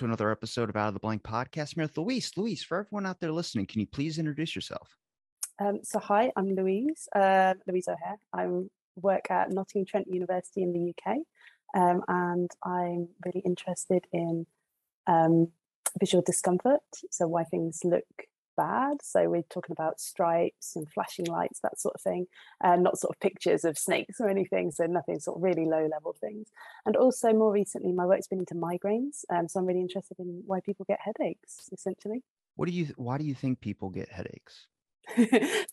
To another episode of Out of the Blank podcast. Here Louise. Louise, for everyone out there listening, can you please introduce yourself? Um, so hi, I'm Louise, uh, Louise O'Hare. I work at Nottingham Trent University in the UK, um, and I'm really interested in um, visual discomfort. So why things look bad. So we're talking about stripes and flashing lights, that sort of thing, and not sort of pictures of snakes or anything. So nothing sort of really low level things. And also more recently, my work's been into migraines. Um, so I'm really interested in why people get headaches, essentially. What do you? Why do you think people get headaches?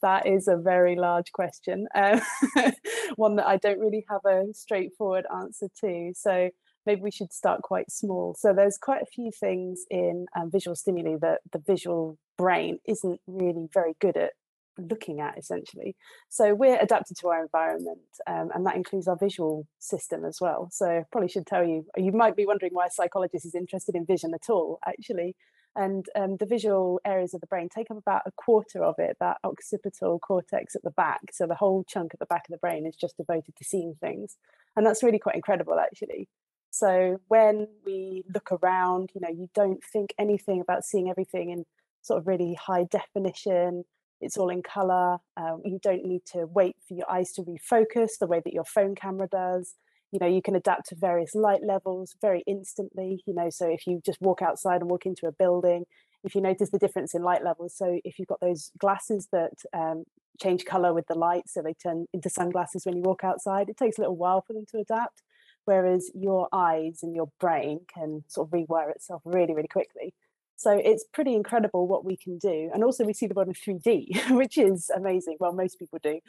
that is a very large question, um, one that I don't really have a straightforward answer to. So maybe we should start quite small. So there's quite a few things in um, visual stimuli that the visual brain isn't really very good at looking at essentially. So we're adapted to our environment um, and that includes our visual system as well. So probably should tell you you might be wondering why a psychologist is interested in vision at all actually. And um, the visual areas of the brain take up about a quarter of it that occipital cortex at the back. So the whole chunk at the back of the brain is just devoted to seeing things. And that's really quite incredible actually so when we look around you know you don't think anything about seeing everything in sort of really high definition. It's all in color. Um, you don't need to wait for your eyes to refocus the way that your phone camera does. You know, you can adapt to various light levels very instantly. You know, so if you just walk outside and walk into a building, if you notice the difference in light levels, so if you've got those glasses that um, change color with the light, so they turn into sunglasses when you walk outside, it takes a little while for them to adapt. Whereas your eyes and your brain can sort of rewire itself really, really quickly. So it's pretty incredible what we can do. And also we see the world in 3D, which is amazing. Well, most people do.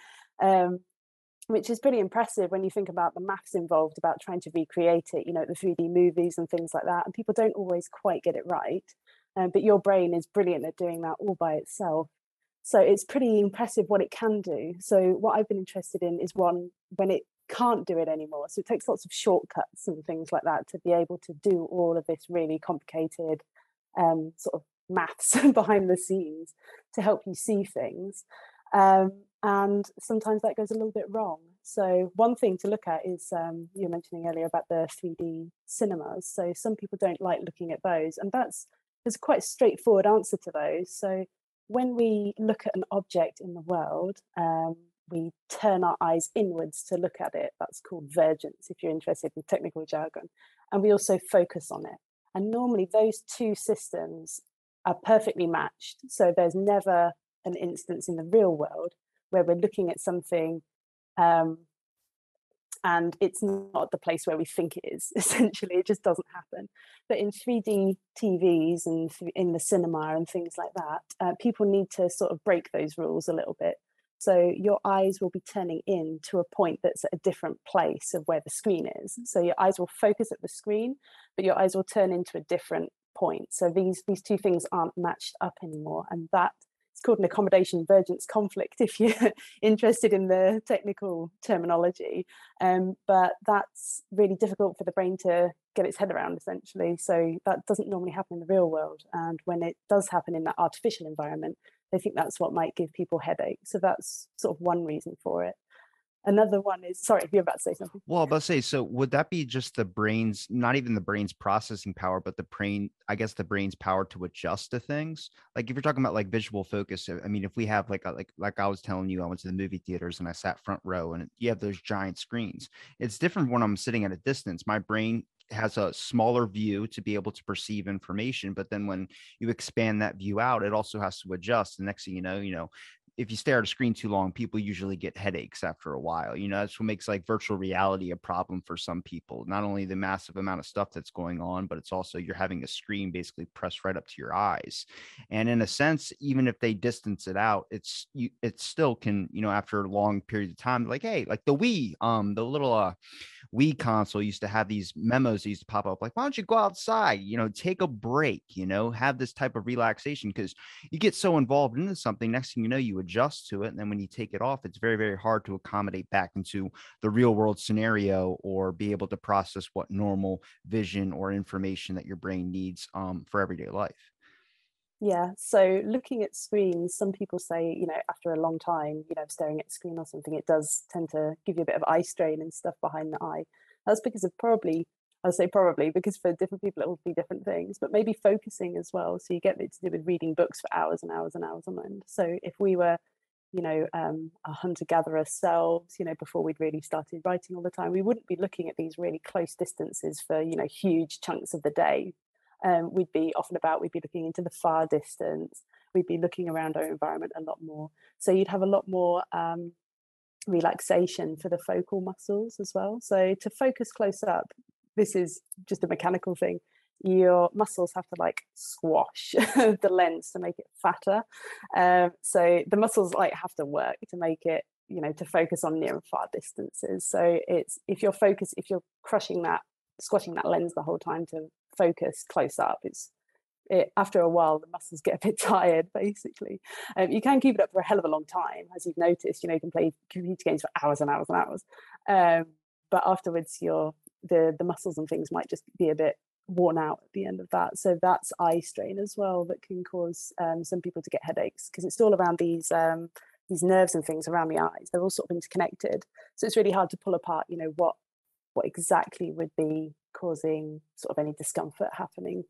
Um, which is pretty impressive when you think about the maths involved about trying to recreate it, you know, the 3D movies and things like that. And people don't always quite get it right. Um, but your brain is brilliant at doing that all by itself. So it's pretty impressive what it can do. So what I've been interested in is one when it can't do it anymore. So it takes lots of shortcuts and things like that to be able to do all of this really complicated um, sort of maths behind the scenes to help you see things. Um, and sometimes that goes a little bit wrong. So one thing to look at is um, you were mentioning earlier about the 3D cinemas. So some people don't like looking at those, and that's there's a quite straightforward answer to those. So when we look at an object in the world, um, we turn our eyes inwards to look at it. That's called vergence, if you're interested in technical jargon. And we also focus on it. And normally those two systems are perfectly matched. So there's never an instance in the real world where we're looking at something um, and it's not the place where we think it is essentially it just doesn't happen but in 3d tvs and in the cinema and things like that uh, people need to sort of break those rules a little bit so your eyes will be turning in to a point that's at a different place of where the screen is. So your eyes will focus at the screen, but your eyes will turn into a different point. So these these two things aren't matched up anymore, and that it's called an accommodation vergence conflict if you're interested in the technical terminology. Um, but that's really difficult for the brain to get its head around essentially. So that doesn't normally happen in the real world, and when it does happen in that artificial environment they think that's what might give people headaches. So that's sort of one reason for it. Another one is sorry, you're about to say something. Well, about to say, so would that be just the brain's, not even the brain's processing power, but the brain, I guess the brain's power to adjust to things? Like if you're talking about like visual focus, I mean, if we have like like like I was telling you, I went to the movie theaters and I sat front row, and you have those giant screens. It's different when I'm sitting at a distance. My brain has a smaller view to be able to perceive information but then when you expand that view out it also has to adjust. The next thing you know you know if you stare at a screen too long, people usually get headaches after a while. You know, that's what makes like virtual reality a problem for some people. Not only the massive amount of stuff that's going on, but it's also you're having a screen basically pressed right up to your eyes. And in a sense, even if they distance it out, it's you it still can, you know, after a long period of time, like, hey, like the Wii, um, the little uh Wii console used to have these memos that used to pop up like, why don't you go outside? You know, take a break, you know, have this type of relaxation because you get so involved into something. Next thing you know, you adjust to it. And then when you take it off, it's very, very hard to accommodate back into the real world scenario or be able to process what normal vision or information that your brain needs um, for everyday life. Yeah. So looking at screens, some people say, you know, after a long time, you know, staring at a screen or something, it does tend to give you a bit of eye strain and stuff behind the eye. That's because of probably, I'll say probably, because for different people it will be different things, but maybe focusing as well. So you get it to do with reading books for hours and hours and hours on end. So if we were, you know, um, a hunter gatherer selves, you know, before we'd really started writing all the time, we wouldn't be looking at these really close distances for, you know, huge chunks of the day um, we'd be often about, we'd be looking into the far distance, we'd be looking around our environment a lot more. So you'd have a lot more um, relaxation for the focal muscles as well. So to focus close up, this is just a mechanical thing. Your muscles have to like squash the lens to make it fatter. Um, so the muscles like have to work to make it you know to focus on near and far distances so it's if you're focused if you're crushing that squashing that lens the whole time to focus close up it's it, after a while the muscles get a bit tired basically um, you can keep it up for a hell of a long time as you've noticed you know you can play computer games for hours and hours and hours um, but afterwards your the the muscles and things might just be a bit worn out at the end of that. So that's eye strain as well that can cause um, some people to get headaches because it's all around these um, these nerves and things around the eyes. They're all sort of interconnected. So it's really hard to pull apart you know what what exactly would be causing sort of any discomfort happening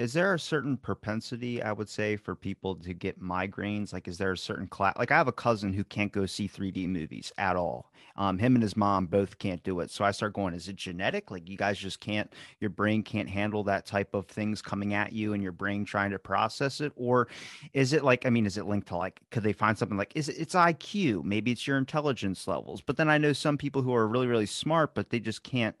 is there a certain propensity, I would say, for people to get migraines? Like, is there a certain class? Like, I have a cousin who can't go see 3D movies at all. Um, him and his mom both can't do it. So I start going, is it genetic? Like, you guys just can't, your brain can't handle that type of things coming at you and your brain trying to process it? Or is it like, I mean, is it linked to like, could they find something like, is it, it's IQ? Maybe it's your intelligence levels. But then I know some people who are really, really smart, but they just can't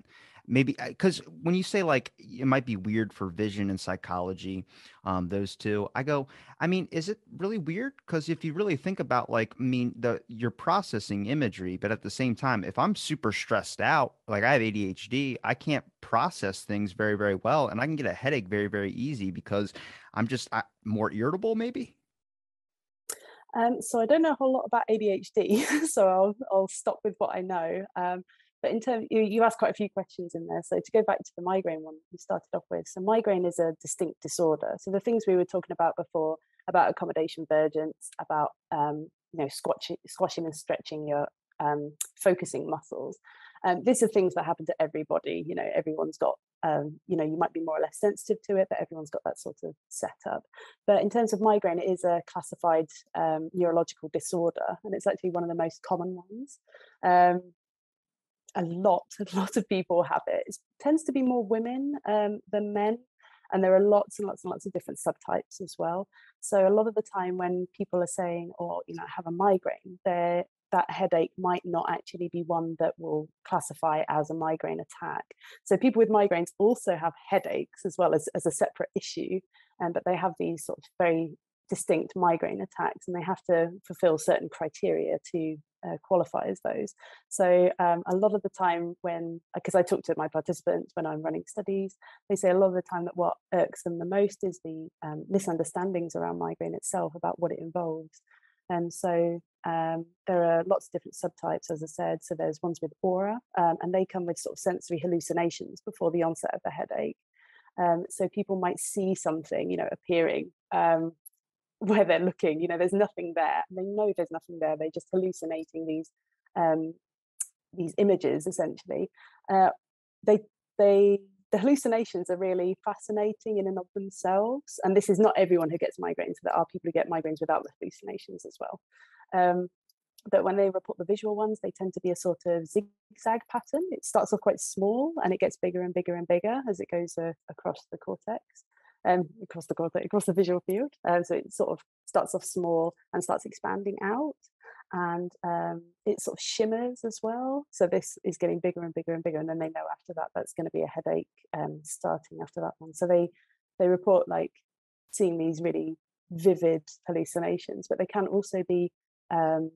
maybe because when you say like it might be weird for vision and psychology um those two i go i mean is it really weird because if you really think about like i mean the you're processing imagery but at the same time if i'm super stressed out like i have adhd i can't process things very very well and i can get a headache very very easy because i'm just I, more irritable maybe um, so I don't know a whole lot about ADHD, so I'll I'll stop with what I know. Um, but in terms, you, you asked quite a few questions in there. So to go back to the migraine one we started off with, so migraine is a distinct disorder. So the things we were talking about before about accommodation vergence, about um, you know squashing, squashing and stretching your um, focusing muscles. Um, these are things that happen to everybody. You know, everyone's got. Um, you know, you might be more or less sensitive to it, but everyone's got that sort of setup. But in terms of migraine, it is a classified um, neurological disorder, and it's actually one of the most common ones. A lot, a lot of people have it. It tends to be more women um, than men. And there are lots and lots and lots of different subtypes as well. So a lot of the time when people are saying, oh, you know, have a migraine, they're that headache might not actually be one that will classify as a migraine attack. So people with migraines also have headaches as well as, as a separate issue, um, but they have these sort of very distinct migraine attacks and they have to fulfill certain criteria to uh, qualify as those. So um, a lot of the time when, because I talk to my participants when I'm running studies, they say a lot of the time that what irks them the most is the um, misunderstandings around migraine itself about what it involves. And so um, there are lots of different subtypes, as I said. So there's ones with aura, um, and they come with sort of sensory hallucinations before the onset of the headache. Um, so people might see something, you know, appearing um, where they're looking you know there's nothing there they know there's nothing there they're just hallucinating these um, these images essentially uh, they they the hallucinations are really fascinating in and of themselves and this is not everyone who gets migraines there are people who get migraines without the hallucinations as well um, but when they report the visual ones they tend to be a sort of zigzag pattern. It starts off quite small and it gets bigger and bigger and bigger as it goes uh, across the cortex um, across the across the visual field. Um, so it sort of starts off small and starts expanding out, and um, it sort of shimmers as well. So this is getting bigger and bigger and bigger, and then they know after that that's going to be a headache um, starting after that one. So they they report like seeing these really vivid hallucinations, but they can also be um,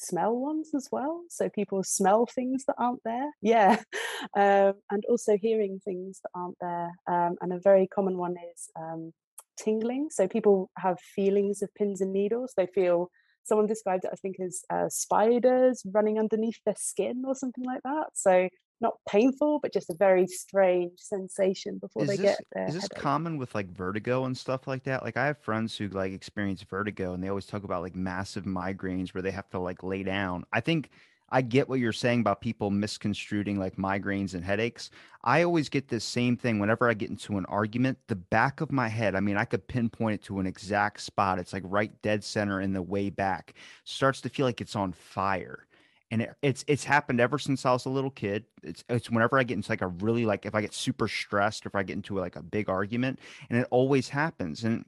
smell ones as well. So people smell things that aren't there. Yeah. Um, and also hearing things that aren't there. Um, and a very common one is um, tingling. So people have feelings of pins and needles. They feel, someone described it, I think, as uh, spiders running underneath their skin or something like that. So not painful, but just a very strange sensation before is they this, get there. Is this headache. common with like vertigo and stuff like that? Like I have friends who like experience vertigo and they always talk about like massive migraines where they have to like lay down. I think I get what you're saying about people misconstruing like migraines and headaches. I always get this same thing whenever I get into an argument. The back of my head, I mean, I could pinpoint it to an exact spot. It's like right dead center in the way back, starts to feel like it's on fire and it, it's it's happened ever since I was a little kid. It's it's whenever I get into like a really like if I get super stressed, or if I get into like a big argument, and it always happens. And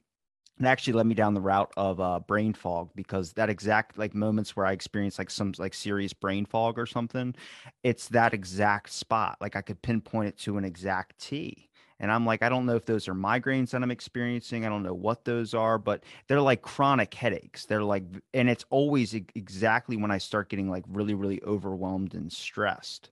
it actually led me down the route of uh, brain fog because that exact like moments where I experience like some like serious brain fog or something, it's that exact spot. Like I could pinpoint it to an exact T. And I'm like, I don't know if those are migraines that I'm experiencing. I don't know what those are, but they're like chronic headaches. They're like, and it's always exactly when I start getting like really, really overwhelmed and stressed.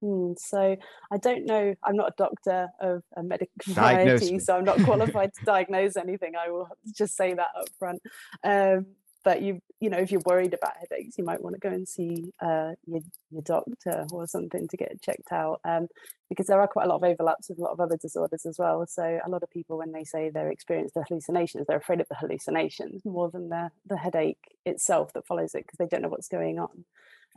Hmm, so I don't know. I'm not a doctor of a medical variety, so I'm not qualified to diagnose anything. I will just say that up front. Um, but you you know if you're worried about headaches you might want to go and see uh, your, your doctor or something to get it checked out um, because there are quite a lot of overlaps with a lot of other disorders as well so a lot of people when they say they're experiencing hallucinations they're afraid of the hallucinations more than the, the headache itself that follows it because they don't know what's going on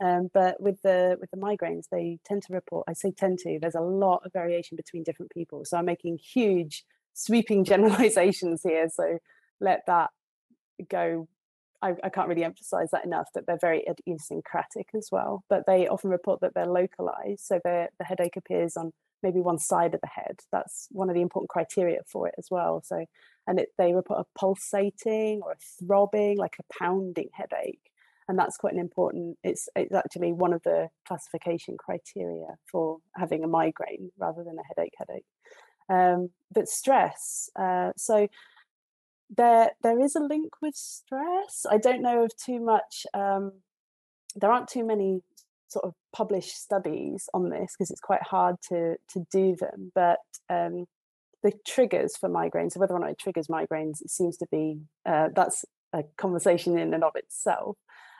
um, but with the with the migraines they tend to report i say tend to there's a lot of variation between different people so i'm making huge sweeping generalizations here so let that go I, I, can't really emphasize that enough that they're very idiosyncratic as well. But they often report that they're localized. So the headache appears on maybe one side of the head. That's one of the important criteria for it as well. So, and it, they report a pulsating or a throbbing, like a pounding headache. And that's quite an important, it's, it's actually one of the classification criteria for having a migraine rather than a headache headache. Um, but stress, uh, so there there is a link with stress. I don't know of too much. Um, there aren't too many sort of published studies on this because it's quite hard to to do them. But um, the triggers for migraines, so whether or not it triggers migraines, it seems to be uh, that's a conversation in and of itself.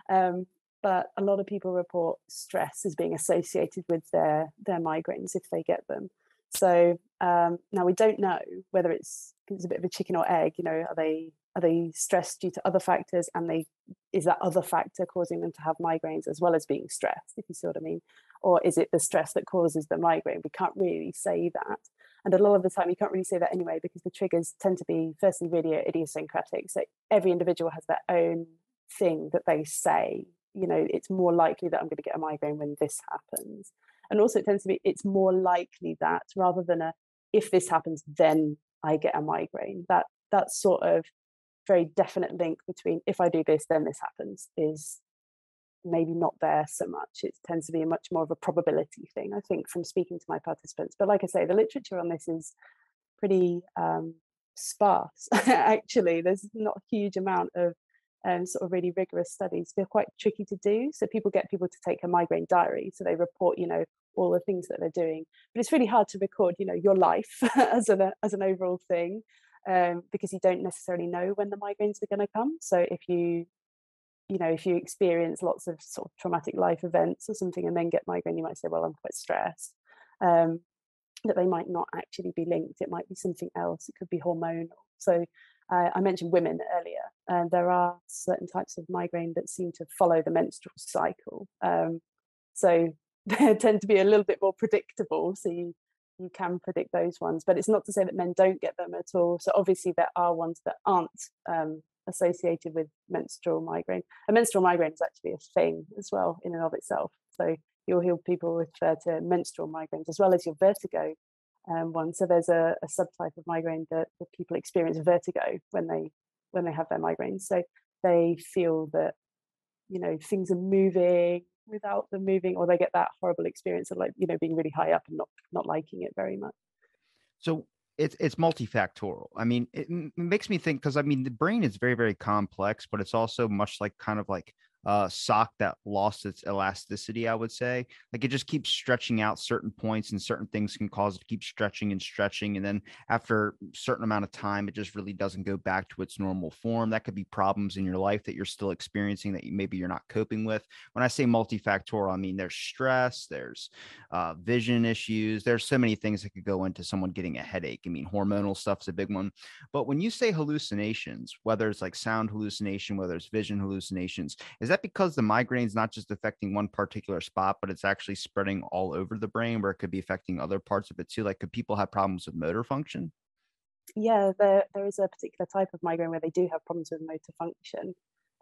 Um, but a lot of people report stress as being associated with their their migraines if they get them. So um, now we don't know whether it's it's a bit of a chicken or egg. You know, are they are they stressed due to other factors, and they is that other factor causing them to have migraines as well as being stressed? If you see what I mean, or is it the stress that causes the migraine? We can't really say that. And a lot of the time, you can't really say that anyway because the triggers tend to be, firstly, really idiosyncratic. So every individual has their own thing that they say. You know, it's more likely that I'm going to get a migraine when this happens. And also it tends to be it's more likely that rather than a if this happens then i get a migraine. That that sort of very definite link between if i do this then this happens is maybe not there so much. It tends to be much more of a probability thing i think from speaking to my participants. But like i say the literature on this is pretty um, sparse actually. There's not a huge amount of um, sort of really rigorous studies they're quite tricky to do so people get people to take a migraine diary so they report you know all the things that they're doing but it's really hard to record you know your life as an as an overall thing um, because you don't necessarily know when the migraines are going to come so if you you know if you experience lots of sort of traumatic life events or something and then get migraine you might say well i'm quite stressed um, that they might not actually be linked it might be something else it could be hormonal so uh, I mentioned women earlier, and there are certain types of migraine that seem to follow the menstrual cycle. Um, so they tend to be a little bit more predictable. So you you can predict those ones, but it's not to say that men don't get them at all. So obviously there are ones that aren't um, associated with menstrual migraine. A menstrual migraine is actually a thing as well in and of itself. So you'll hear people refer to menstrual migraines as well as your vertigo um, one. So there's a, a subtype of migraine that, that people experience vertigo when they when they have their migraines. So they feel that you know things are moving without them moving, or they get that horrible experience of like you know being really high up and not not liking it very much. So it's it's multifactorial. I mean, it, it makes me think because I mean the brain is very very complex, but it's also much like kind of like uh, sock that lost its elasticity, I would say. Like it just keeps stretching out certain points, and certain things can cause it to keep stretching and stretching. And then after a certain amount of time, it just really doesn't go back to its normal form. That could be problems in your life that you're still experiencing that you, maybe you're not coping with. When I say multifactorial, I mean there's stress, there's uh, vision issues, there's so many things that could go into someone getting a headache. I mean, hormonal stuff's a big one. But when you say hallucinations, whether it's like sound hallucination, whether it's vision hallucinations, is that because the migraine is not just affecting one particular spot, but it's actually spreading all over the brain where it could be affecting other parts of it too? Like, could people have problems with motor function? Yeah, there, there is a particular type of migraine where they do have problems with motor function.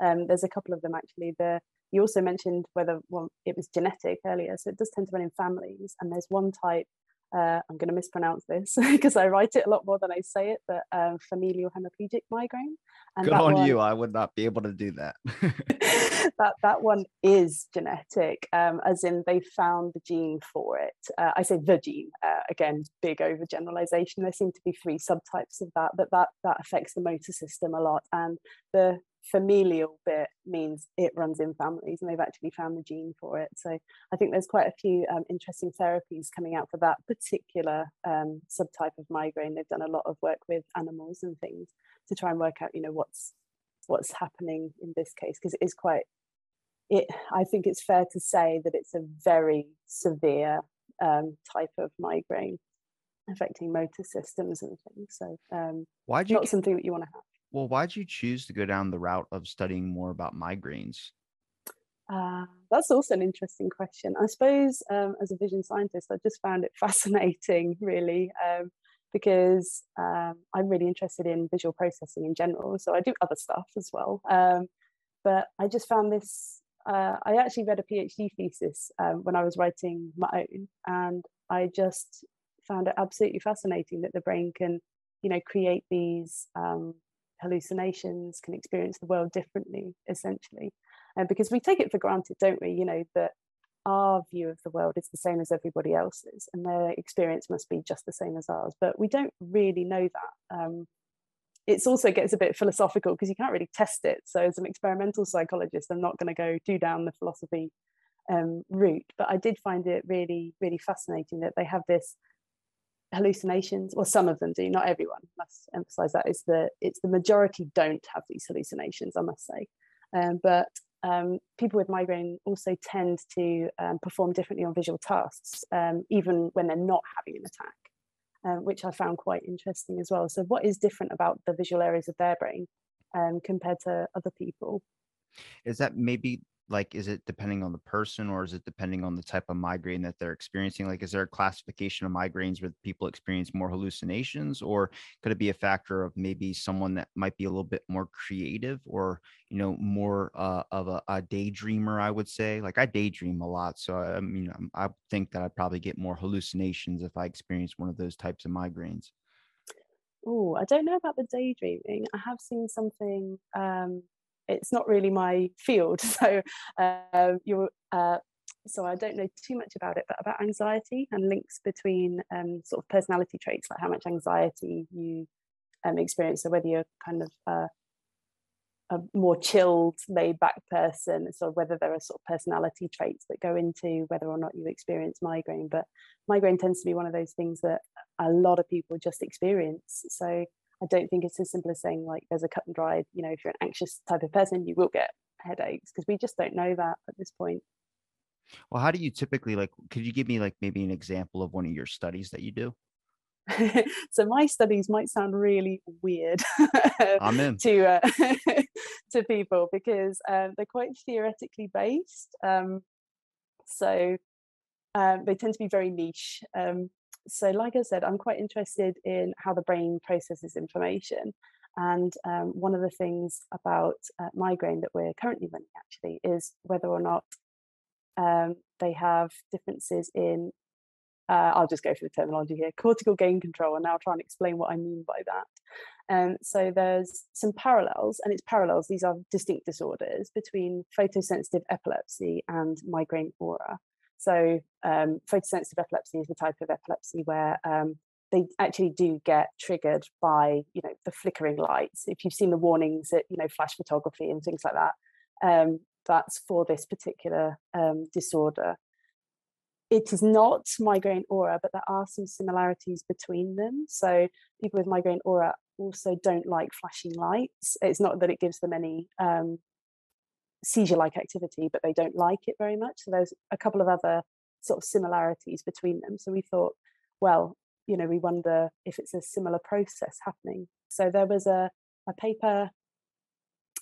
Um, there's a couple of them actually. The you also mentioned whether well, it was genetic earlier, so it does tend to run in families. And there's one type uh, I'm going to mispronounce this because I write it a lot more than I say it, but um, familial hemiplegic migraine. And Good on one, you. I would not be able to do that. that that one is genetic, um, as in they found the gene for it. Uh, I say the gene uh, again, big overgeneralization. There seem to be three subtypes of that, but that that affects the motor system a lot, and the familial bit means it runs in families and they've actually found the gene for it. So i think there's quite a few um, interesting therapies coming out for that particular um, subtype of migraine. They've done a lot of work with animals and things to try and work out you know what's what's happening in this case because it is quite it i think it's fair to say that it's a very severe um, type of migraine affecting motor systems and things. So um, why do you not get- something that you want to have well, why'd you choose to go down the route of studying more about migraines? Uh, that's also an interesting question. I suppose um, as a vision scientist, I just found it fascinating, really, um, because um, I'm really interested in visual processing in general. So I do other stuff as well. Um, but I just found this. Uh, I actually read a PhD thesis um, when I was writing my own, and I just found it absolutely fascinating that the brain can, you know, create these um, hallucinations, can experience the world differently, essentially. And because we take it for granted, don't we? You know, that our view of the world is the same as everybody else's, and their experience must be just the same as ours. But we don't really know that. Um, it also gets a bit philosophical because you can't really test it. So, as an experimental psychologist, I'm not going to go too down the philosophy um, route. But I did find it really, really fascinating that they have this hallucinations. Well some of them do not everyone must emphasize that. Is the it's the majority don't have these hallucinations i must say. Um, but um, people with migraine also tend to um, perform differently on visual tasks um, even when they're not having an attack um, which i found quite interesting as well. So what is different about the visual areas of their brain um, compared to other people? Is that maybe like is it depending on the person or is it depending on the type of migraine that they're experiencing? Like is there a classification of migraines where people experience more hallucinations or could it be a factor of maybe someone that might be a little bit more creative or you know more uh, of a, a, daydreamer i would say? Like i daydream a lot so i mean i think that i'd probably get more hallucinations if i experience one of those types of migraines. Oh i don't know about the daydreaming. I have seen something um it's not really my field. So uh, you're uh, so I don't know too much about it, but about anxiety and links between um, sort of personality traits, like how much anxiety you um, experience, so whether you're kind of uh, a more chilled, laid back person, so whether there are sort of personality traits that go into whether or not you experience migraine. But migraine tends to be one of those things that a lot of people just experience. So I don't think it's as simple as saying like there's a cut and dried, you know, if you're an anxious type of person, you will get headaches because we just don't know that at this point. Well, how do you typically like could you give me like maybe an example of one of your studies that you do? so my studies might sound really weird to uh, to people because um, they're quite theoretically based. Um, so um, they tend to be very niche. Um, so, like I said, I'm quite interested in how the brain processes information. And um, one of the things about uh, migraine that we're currently running actually is whether or not um, they have differences in uh, I'll just go for the terminology here, cortical gain control, and now try and explain what I mean by that. Um, so there's some parallels, and it's parallels, these are distinct disorders between photosensitive epilepsy and migraine aura. So um, photosensitive epilepsy is the type of epilepsy where um, they actually do get triggered by, you know, the flickering lights. If you've seen the warnings at, you know, flash photography and things like that, um, that's for this particular um, disorder it is not migraine aura, but there are some similarities between them. So people with migraine aura also don't like flashing lights. It's not that it gives them any um, seizure-like activity, but they don't like it very much. So there's a couple of other sort of similarities between them. So we thought, well, you know, we wonder if it's a similar process happening. So there was a, a paper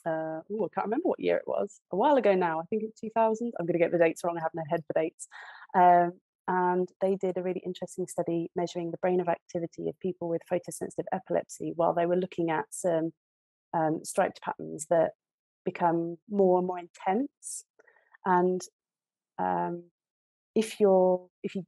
uh, oh, I can't remember what year it was, a while ago now, I think it's 2000. I'm going to get the dates wrong, I have no head for dates. Um, and they did a really interesting study measuring the brain of activity of people with photosensitive epilepsy while they were looking at some um, striped patterns that become more and more intense. And um, if you're, if you,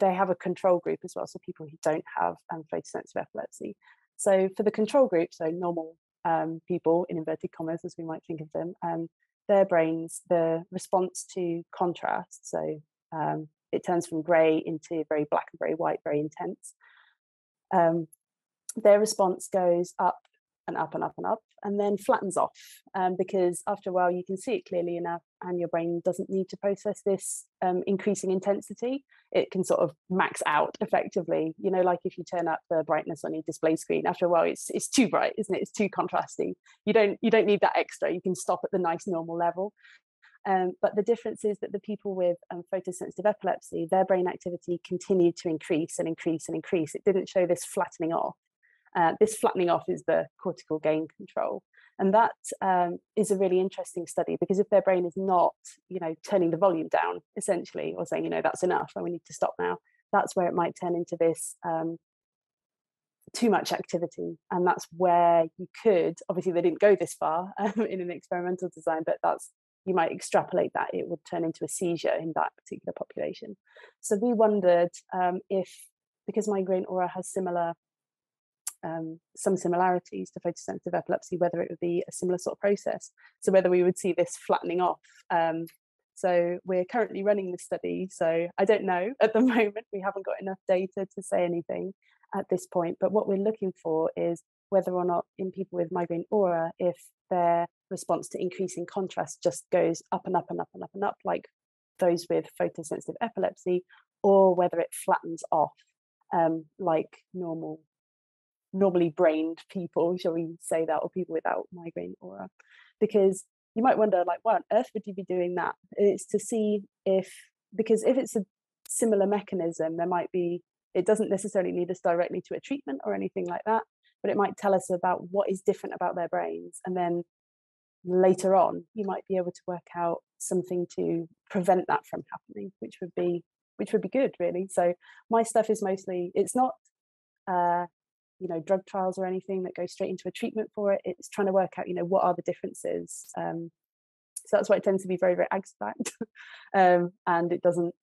they have a control group as well, so people who don't have um, photosensitive epilepsy. So for the control group, so normal um, people in inverted commas, as we might think of them, um, their brains, the response to contrast, so um, it turns from grey into very black and very white, very intense. Um, their response goes up and up and up and up and then flattens off um, because after a while you can see it clearly enough and your brain doesn't need to process this um, increasing intensity. It can sort of max out effectively you know like if you turn up the brightness on your display screen after a while it's it's too bright isn't it? It's too contrasting. You don't you don't need that extra. You can stop at the nice normal level. Um, but the difference is that the people with um, photosensitive epilepsy, their brain activity continued to increase and increase and increase. It didn't show this flattening off. Uh, this flattening off is the cortical gain control. And that um, is a really interesting study because if their brain is not, you know, turning the volume down essentially, or saying, you know, that's enough and we need to stop now, that's where it might turn into this um, too much activity. And that's where you could, obviously, they didn't go this far um, in an experimental design, but that's you might extrapolate that it would turn into a seizure in that particular population. So we wondered um, if, because migraine aura has similar, um, some similarities to photosensitive epilepsy, whether it would be a similar sort of process. So whether we would see this flattening off. Um, so we're currently running the study. So I don't know at the moment. We haven't got enough data to say anything at this point. But what we're looking for is whether or not in people with migraine aura, if their response to increasing contrast just goes up and up and up and up and up, like those with photosensitive epilepsy, or whether it flattens off um, like normal, normally brained people, shall we say that, or people without migraine aura. Because you might wonder, like, why on earth would you be doing that? It's to see if, because if it's a similar mechanism, there might be, it doesn't necessarily lead us directly to a treatment or anything like that but it might tell us about what is different about their brains. And then later on, you might be able to work out something to prevent that from happening, which would be which would be good, really. So my stuff is mostly it's not uh, you know drug trials or anything that goes straight into a treatment for it. It's trying to work out you know what are the differences. Um, so that's why it tends to be very very abstract, um, and it doesn't.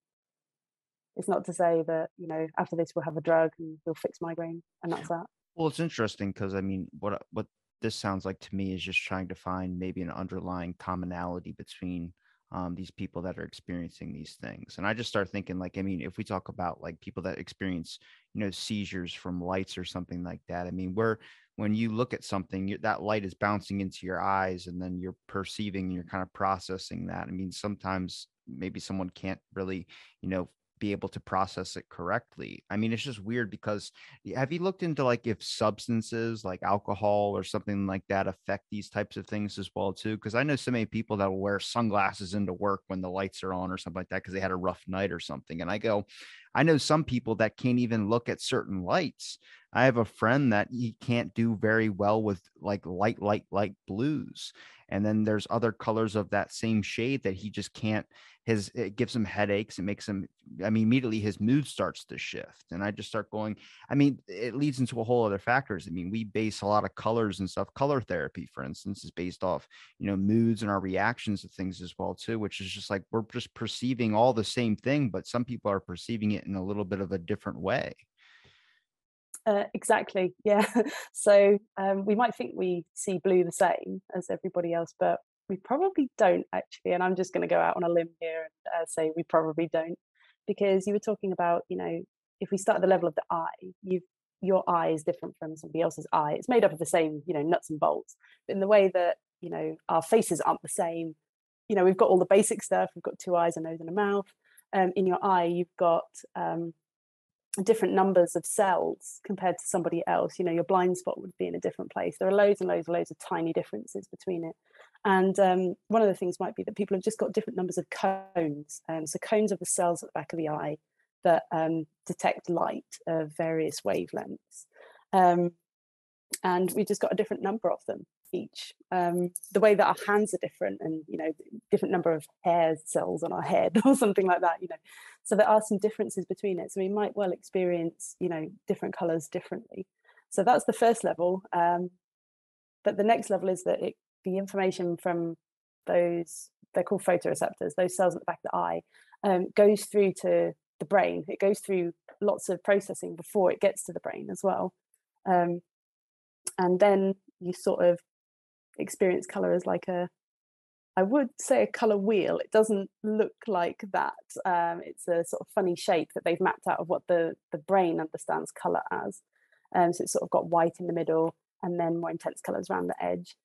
It's not to say that you know after this we'll have a drug and we'll fix migraine and that's that. Well, it's interesting because I mean, what what this sounds like to me is just trying to find maybe an underlying commonality between um, these people that are experiencing these things. And I just start thinking, like, I mean, if we talk about like people that experience, you know, seizures from lights or something like that, I mean, where when you look at something, that light is bouncing into your eyes, and then you're perceiving, and you're kind of processing that. I mean, sometimes maybe someone can't really, you know, be able to process it correctly. I mean, it's just weird because have you looked into like if substances like alcohol or something like that affect these types of things as well too? Because I know so many people that will wear sunglasses into work when the lights are on or something like that because they had a rough night or something. And I go, I know some people that can't even look at certain lights. I have a friend that he can't do very well with like light, light, light blues. And then there's other colors of that same shade that he just can't his it gives him headaches it makes him i mean immediately his mood starts to shift and i just start going i mean it leads into a whole other factors i mean we base a lot of colors and stuff color therapy for instance is based off you know moods and our reactions to things as well too which is just like we're just perceiving all the same thing but some people are perceiving it in a little bit of a different way. Uh, exactly. Yeah. so um, we might think we see blue the same as everybody else, but we probably don't actually. And I'm just going to go out on a limb here and uh, say we probably don't, because you were talking about, you know, if we start at the level of the eye, you've your eye is different from somebody else's eye. It's made up of the same, you know, nuts and bolts. But in the way that, you know, our faces aren't the same, you know, we've got all the basic stuff. We've got two eyes, a nose, and a mouth. Um, in your eye, you've got um, different numbers of cells compared to somebody else. You know, your blind spot would be in a different place. There are loads and loads and loads of tiny differences between it. And um, one of the things might be that people have just got different numbers of cones. Um, so cones are the cells at the back of the eye that um, detect light of various wavelengths. Um, and we've just got a different number of them each. Um, the way that our hands are different and, you know, different number of hair cells on our head or something like that, you know. So there are some differences between it. So we might well experience, you know, different colors differently. So that's the first level. Um, but the next level is that it, the information from those, they're called photoreceptors, those cells at the back of the eye, um, goes through to the brain. It goes through lots of processing before it gets to the brain as well. Um, and then you sort of experience color as like a, I would say a color wheel. It doesn't look like that. Um, it's a sort of funny shape that they've mapped out of what the, the brain understands color as. Um, so it's sort of got white in the middle and then more intense colors around the edge.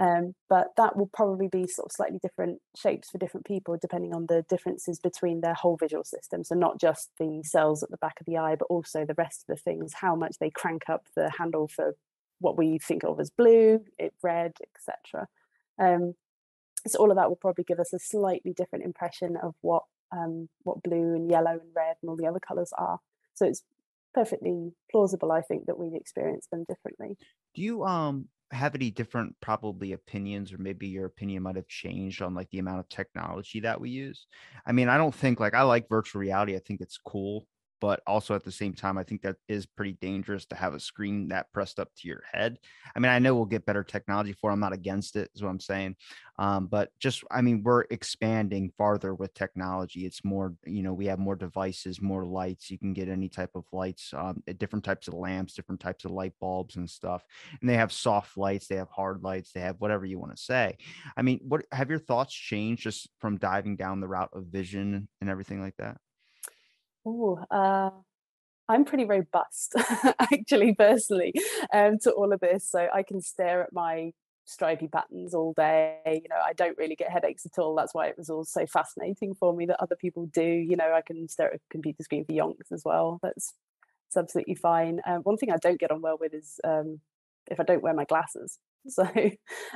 Um, but that will probably be sort of slightly different shapes for different people depending on the differences between their whole visual system. So not just the cells at the back of the eye, but also the rest of the things, how much they crank up the handle for what we think of as blue, it red, etc. Um, so all of that will probably give us a slightly different impression of what um, what blue and yellow and red and all the other colours are. So it's perfectly plausible, I think, that we experience them differently. Do you um have any different probably opinions or maybe your opinion might have changed on like the amount of technology that we use? I mean i don't think like i like virtual reality i think it's cool but also at the same time, I think that is pretty dangerous to have a screen that pressed up to your head. I mean, I know we'll get better technology for. It. I'm not against it, is what I'm saying. Um, but just, I mean, we're expanding farther with technology. It's more, you know, we have more devices, more lights. You can get any type of lights, um, different types of lamps, different types of light bulbs and stuff. And they have soft lights, they have hard lights, they have whatever you want to say. I mean, what have your thoughts changed just from diving down the route of vision and everything like that? Oh, uh, I'm pretty robust, actually, personally, um, to all of this. So I can stare at my stripy patterns all day. You know, I don't really get headaches at all. That's why it was all so fascinating for me that other people do. You know, I can stare at a computer screen for yonks as well. That's, that's absolutely fine. Um, one thing I don't get on well with is um, if I don't wear my glasses. So,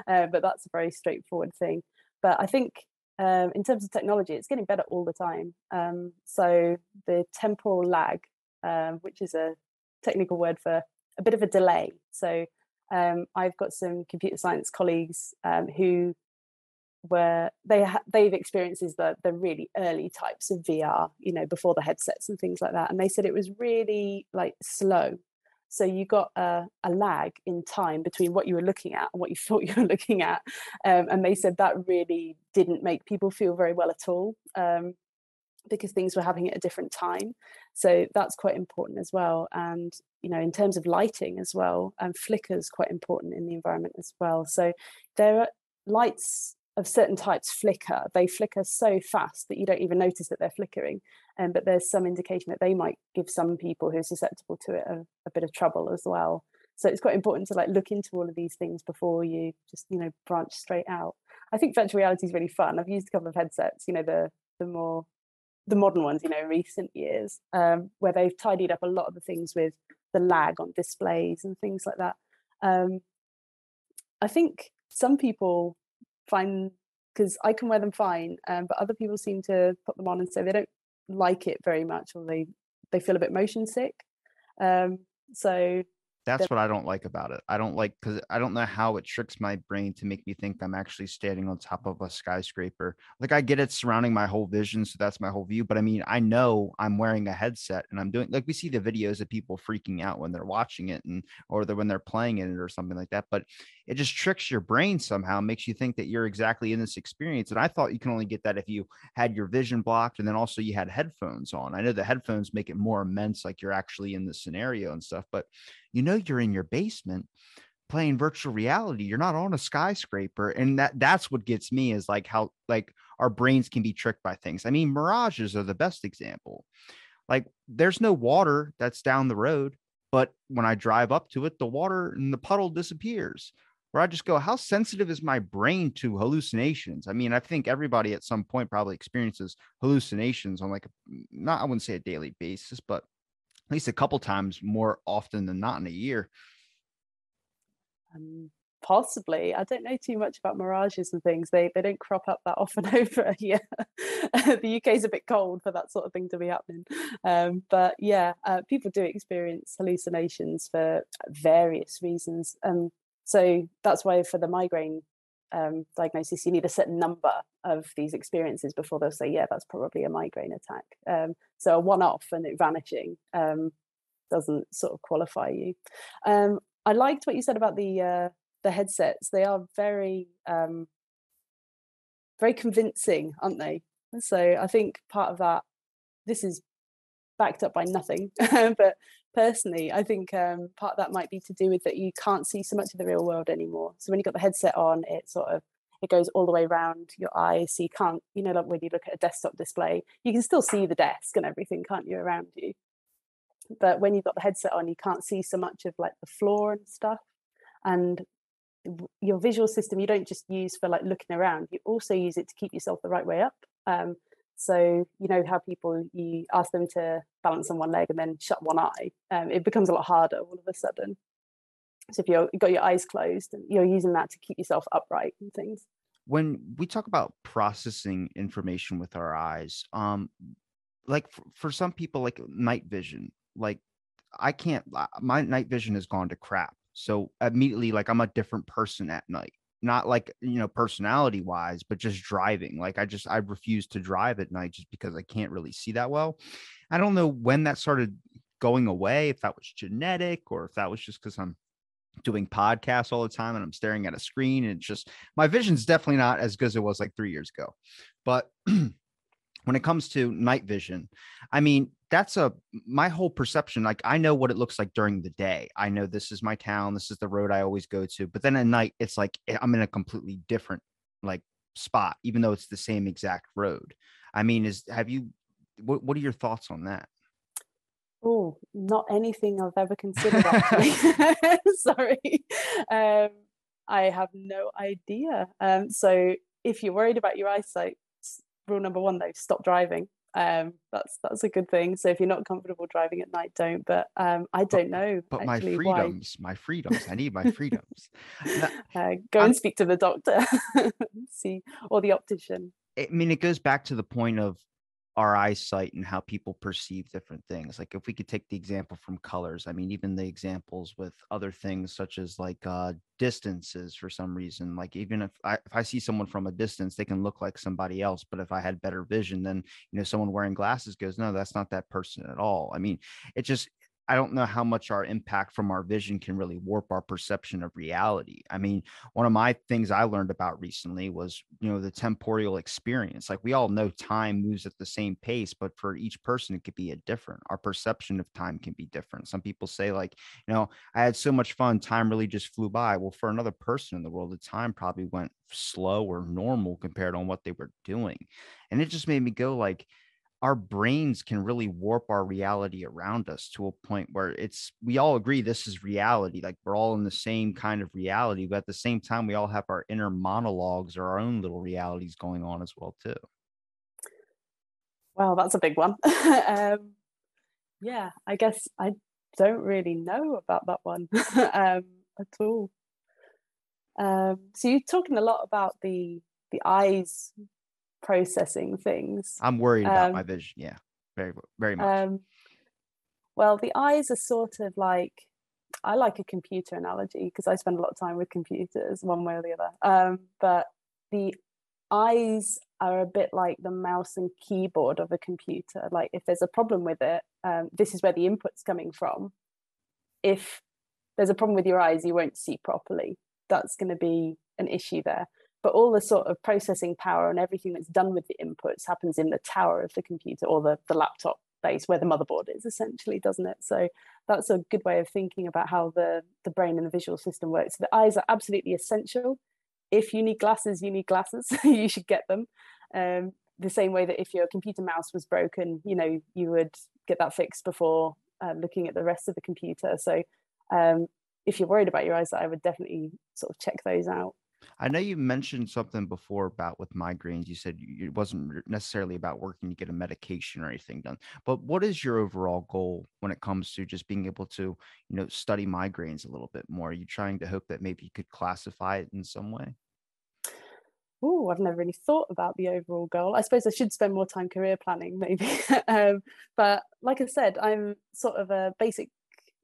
uh, but that's a very straightforward thing. But I think um, in terms of technology, it's getting better all the time. Um, so the temporal lag, um, which is a technical word for a bit of a delay. So um, I've got some computer science colleagues um, who were they ha- they've experienced the the really early types of VR, you know, before the headsets and things like that, and they said it was really like slow so you got a, a, lag in time between what you were looking at and what you thought you were looking at. Um, and they said that really didn't make people feel very well at all um, because things were happening at a different time. So that's quite important as well. And, you know, in terms of lighting as well, and um, flicker is quite important in the environment as well. So there are lights of certain types flicker. They flicker so fast that you don't even notice that they're flickering. Um, but there's some indication that they might give some people who are susceptible to it a, a, bit of trouble as well. So it's quite important to like look into all of these things before you just you know branch straight out. I think virtual reality is really fun. I've used a couple of headsets, you know the the more the modern ones, you know, recent years, um, where they've tidied up a lot of the things with the lag on displays and things like that. Um, I think some people find because I can wear them fine, um, but other people seem to put them on and say they don't like it very much, or they they feel a bit motion sick. Um, so that's what I don't like about it. I don't like because I don't know how it tricks my brain to make me think I'm actually standing on top of a skyscraper. Like I get it surrounding my whole vision, so that's my whole view. But I mean, I know I'm wearing a headset and I'm doing like we see the videos of people freaking out when they're watching it and or the, when they're playing in it or something like that. But it just tricks your brain somehow, makes you think that you're exactly in this experience. And I thought you can only get that if you had your vision blocked and then also you had headphones on. I know the headphones make it more immense, like you're actually in the scenario and stuff, but you know you're in your basement playing virtual reality you're not on a skyscraper and that that's what gets me is like how like our brains can be tricked by things. I mean mirages are the best example. Like there's no water that's down the road but when i drive up to it the water and the puddle disappears where i just go how sensitive is my brain to hallucinations? I mean i think everybody at some point probably experiences hallucinations on like not i wouldn't say a daily basis but at least a couple times more often than not in a year. Um, possibly. I don't know too much about mirages and things. They they don't crop up that often over here. the UK is a bit cold for that sort of thing to be happening. Um, but yeah, uh, people do experience hallucinations for various reasons. Um, so that's why for the migraine um, diagnosis, you need a certain number of these experiences before they'll say, yeah, that's probably a migraine attack. Um, so a one-off and it vanishing um, doesn't sort of qualify you. Um, I liked what you said about the uh, the headsets. They are very um, very convincing, aren't they? So I think part of that, this is backed up by nothing, but personally, I think um, part of that might be to do with that you can't see so much of the real world anymore. So when you've got the headset on, it sort of it goes all the way around your eyes, so you can't, you know, like when you look at a desktop display, you can still see the desk and everything, can't you, around you? But when you've got the headset on, you can't see so much of like the floor and stuff. And your visual system, you don't just use for like looking around, you also use it to keep yourself the right way up. Um, so you know how people you ask them to balance on one leg and then shut one eye. Um, it becomes a lot harder all of a sudden. So if you've got your eyes closed, you're using that to keep yourself upright and things. When we talk about processing information with our eyes, um, like for, for some people, like night vision, like I can't. My night vision has gone to crap. So immediately, like I'm a different person at night not like you know personality wise but just driving like i just i refuse to drive at night just because i can't really see that well. I don't know when that started going away if that was genetic or if that was just because i'm doing podcasts all the time and i'm staring at a screen and it's just my vision's definitely not as good as it was like three years ago. But when it comes to night vision i mean that's a my whole perception like i know what it looks like during the day. I know this is my town this is the road i always go to but then at night it's like eh, i'm in a completely different like spot even though it's the same exact road. I mean is have you what, what are your thoughts on that? Oh not anything i've ever considered sorry. Um i have no idea. Um so if you're worried about your eyesight rule number one though stop driving um that's that's a good thing. So if you're not comfortable driving at night don't. But um i don't know but my freedoms why. my freedoms i need my freedoms. Uh, go and speak to the doctor see or the optician. I mean it goes back to the point of our eyesight and how people perceive different things. Like if we could take the example from colors, I mean, even the examples with other things such as like uh, distances for some reason. Like even if I if I see someone from a distance, they can look like somebody else. But if I had better vision, then you know someone wearing glasses goes, no, that's not that person at all. I mean, it just I don't know how much our impact from our vision can really warp our perception of reality. I mean, one of my things I learned about recently was, you know, the temporal experience. Like we all know time moves at the same pace, but for each person, it could be a different. Our perception of time can be different. Some people say, like, you know, I had so much fun, time really just flew by. Well, for another person in the world, the time probably went slow or normal compared on what they were doing. And it just made me go, like, our brains can really warp our reality around us to a point where it's we all agree this is reality like we're all in the same kind of reality but at the same time we all have our inner monologues or our own little realities going on as well too. Well that's a big one. Um, yeah i guess i don't really know about that one um, at all. Um, so you're talking a lot about the the eyes processing things. I'm worried about um, my vision. Yeah, very, very much. Um, well, the eyes are sort of like I like a computer analogy because I spend a lot of time with computers, one way or the other. Um, but the eyes are a bit like the mouse and keyboard of a computer. Like if there's a problem with it, um, this is where the input's coming from. If there's a problem with your eyes, you won't see properly. That's going to be an issue there. But all the sort of processing power and everything that's done with the inputs happens in the tower of the computer or the, the laptop base where the motherboard is essentially, doesn't it? So that's a good way of thinking about how the, the brain and the visual system works. So the eyes are absolutely essential if you need glasses, you need glasses. you should get them. Um, the same way that if your computer mouse was broken, you know, you would get that fixed before uh, looking at the rest of the computer. So um, if you're worried about your eyes, I would definitely sort of check those out. I know you mentioned something before about with migraines. You said it wasn't necessarily about working to get a medication or anything done. But what is your overall goal when it comes to just being able to, you know, study migraines a little bit more? Are you trying to hope that maybe you could classify it in some way? Oh, I've never really thought about the overall goal. I suppose I should spend more time career planning, maybe. um, but like I said, I'm sort of a basic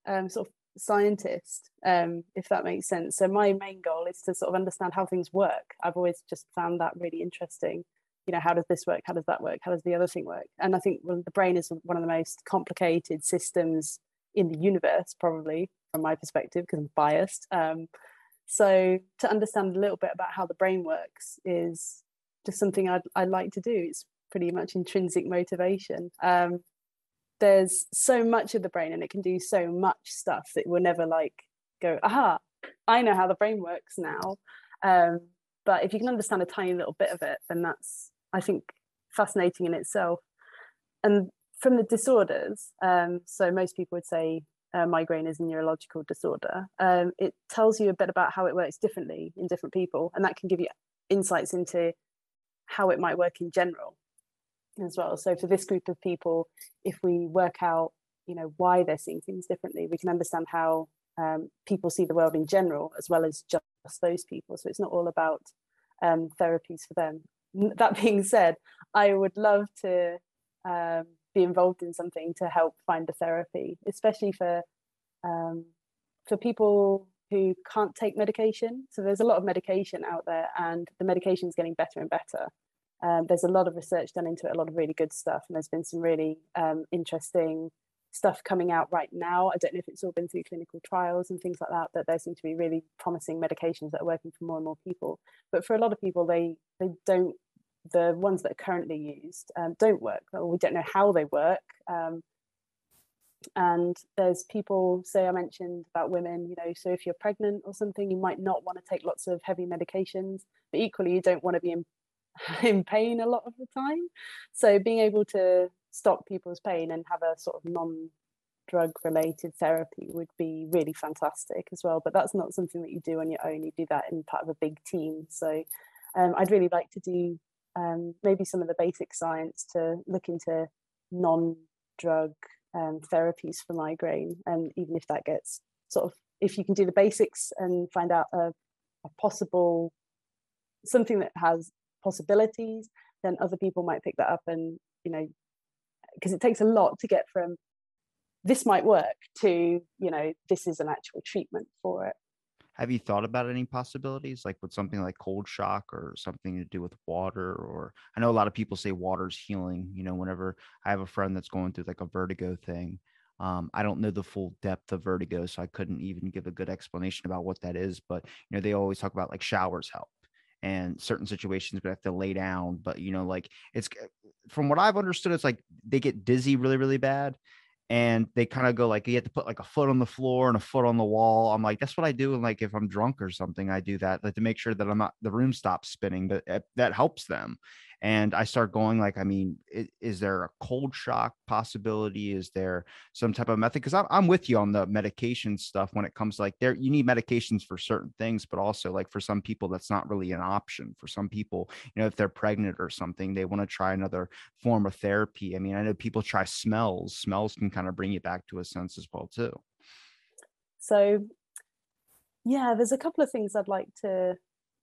um, sort of scientist, um, if that makes sense. So my main goal is to sort of understand how things work. I've always just found that really interesting. You know, how does this work? How does that work? How does the other thing work? And I think well, the brain is one of the most complicated systems in the universe, probably from my perspective, because I'm biased. Um, so to understand a little bit about how the brain works is just something I'd, I'd like to do. It's pretty much intrinsic motivation. Um, there's so much of the brain and it can do so much stuff that we'll never like go aha i know how the brain works now. Um, but if you can understand a tiny little bit of it then that's i think fascinating in itself. And from the disorders um, so most people would say uh, migraine is a neurological disorder um, it tells you a bit about how it works differently in different people and that can give you insights into how it might work in general as well. So for this group of people, if we work out, you know, why they're seeing things differently, we can understand how um, people see the world in general as well as just those people. So it's not all about um, therapies for them. That being said, I would love to um, be involved in something to help find a therapy, especially for um, for people who can't take medication. So there's a lot of medication out there, and the medication is getting better and better. Um, there's a lot of research done into it, a lot of really good stuff, and there's been some really um, interesting stuff coming out right now. I don't know if it's all been through clinical trials and things like that, but there seem to be really promising medications that are working for more and more people. But for a lot of people, they they don't the ones that are currently used um, don't work, or we don't know how they work. Um, and there's people, say I mentioned about women, you know, so if you're pregnant or something, you might not want to take lots of heavy medications, but equally you don't want to be in in pain a lot of the time. So being able to stop people's pain and have a sort of non drug related therapy would be really fantastic as well. But that's not something that you do on your own. You do that in part of a big team. So um, I'd really like to do um, maybe some of the basic science to look into non drug um, therapies for migraine. And even if that gets sort of, if you can do the basics and find out a, a possible something that has possibilities, then other people might pick that up and, you know, because it takes a lot to get from this might work to, you know, this is an actual treatment for it. Have you thought about any possibilities, like with something like cold shock or something to do with water? Or I know a lot of people say water's healing. You know, whenever I have a friend that's going through like a vertigo thing, um, I don't know the full depth of vertigo, so I couldn't even give a good explanation about what that is. But you know, they always talk about like showers help and certain situations we have to lay down but you know like it's from what i've understood it's like they get dizzy really really bad and they kind of go like you have to put like a foot on the floor and a foot on the wall. I'm like that's what i do and like if i'm drunk or something i do that like to make sure that i'm not the room stops spinning but eh, that helps them and i start going like i mean is, is there a cold shock possibility? Is there some type of method because I'm, I'm with you on the medication stuff when it comes like there you need medications for certain things but also like for some people that's not really an option. For some people you know if they're pregnant or something they want to try another form of therapy. I mean i know people try smells. Smells can kind of bring you back to a sense as well too. So yeah there's a couple of things i'd like to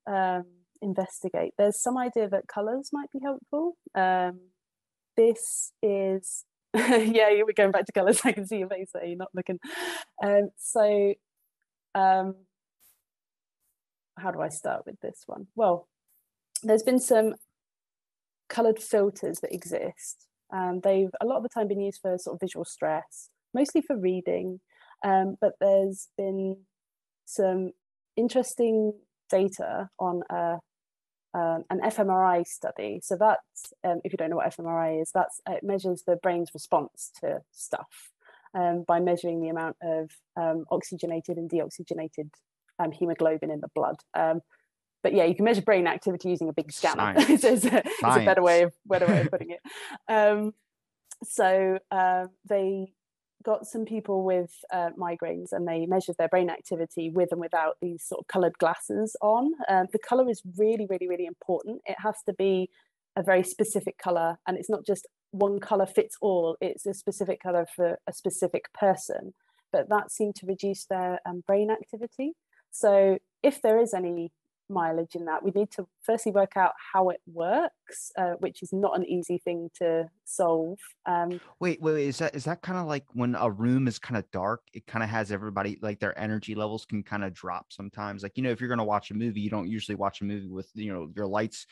um, investigate. There's some idea that colors might be helpful. Um, this is, yeah, we're going back to colors. I can see your face there. You're not looking. Um, so um, how do I start with this one? Well, there's been some coloured filters that exist. Um, they've a lot of the time been used for sort of visual stress, mostly for reading, um, but there's been some interesting data on a, um, an fMRI study. So that's, um, if you don't know what fMRI is, that's it measures the brain's response to stuff um, by measuring the amount of um, oxygenated and deoxygenated um, hemoglobin in the blood. Um, but yeah, you can measure brain activity using a big scanner. it's, a, it's, a, better way of better way of putting it. Um, so uh, they got some people with uh, migraines and they measured their brain activity with and without these sort of coloured glasses on. Um, the colour is really, really, really important. It has to be a very specific colour, and it's not just one colour fits all. It's a specific colour for a specific person. But that seemed to reduce their um, brain activity. So if there is any mileage in that, we need to firstly work out how it works, uh, which is not an easy thing to solve. Um, wait, wait, wait, is that is that kind of like when a room is kind of dark? It kind of has everybody like their energy levels can kind of drop sometimes. Like you know, if you're going to watch a movie, you don't usually watch a movie with you know your lights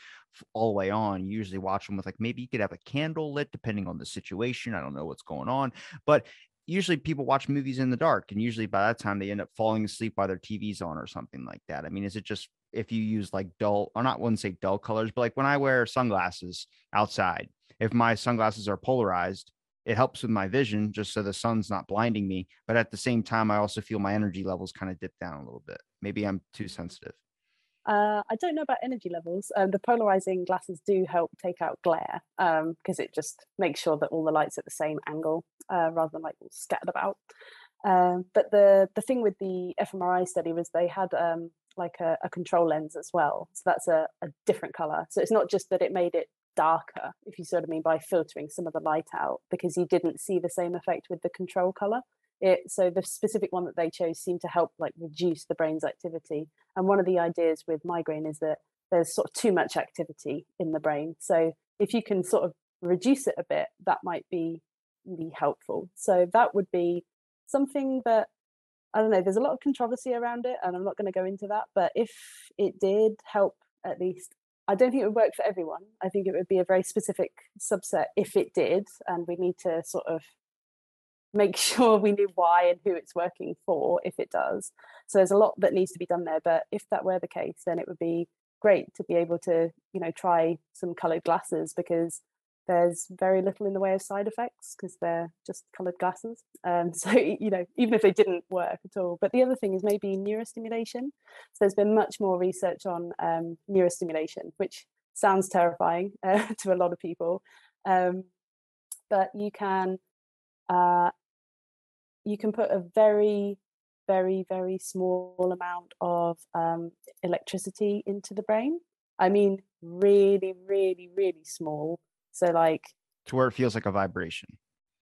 all the way on. You usually watch them with like maybe you could have a candle lit depending on the situation. I don't know what's going on, but usually people watch movies in the dark and usually by that time they end up falling asleep while their TV's on or something like that. I mean, is it just if you use like dull or not wouldn't say dull colors, but like when I wear sunglasses outside, if my sunglasses are polarized, it helps with my vision just so the sun's not blinding me. But at the same time, I also feel my energy levels kind of dip down a little bit. Maybe I'm too sensitive. Uh, I don't know about energy levels. Um, the polarizing glasses do help take out glare because um, it just makes sure that all the lights at the same angle uh, rather than like scattered about. Um, but the the thing with the fMRI study was they had um, like a, a, control lens as well, so that's a, a different color. So it's not just that it made it darker, if you sort of mean by filtering some of the light out, because you didn't see the same effect with the control color. It so the specific one that they chose seemed to help like reduce the brain's activity. And one of the ideas with migraine is that there's sort of too much activity in the brain. So if you can sort of reduce it a bit that might be be helpful. So that would be something that i don't know there's a lot of controversy around it and i'm not going to go into that but if it did help at least I don't think it would work for everyone. I think it would be a very specific subset if it did, and we need to sort of make sure we knew why and who it's working for if it does. So there's a lot that needs to be done there. But if that were the case, then it would be great to be able to, you know, try some coloured glasses because there's very little in the way of side effects because they're just coloured glasses. Um, so you know, even if they didn't work at all. But the other thing is maybe neurostimulation. So there's been much more research on um, neurostimulation, which sounds terrifying uh, to a lot of people. Um, but you can uh, you can put a very very very small amount of um, electricity into the brain i mean really really really small so like to where it feels like a vibration.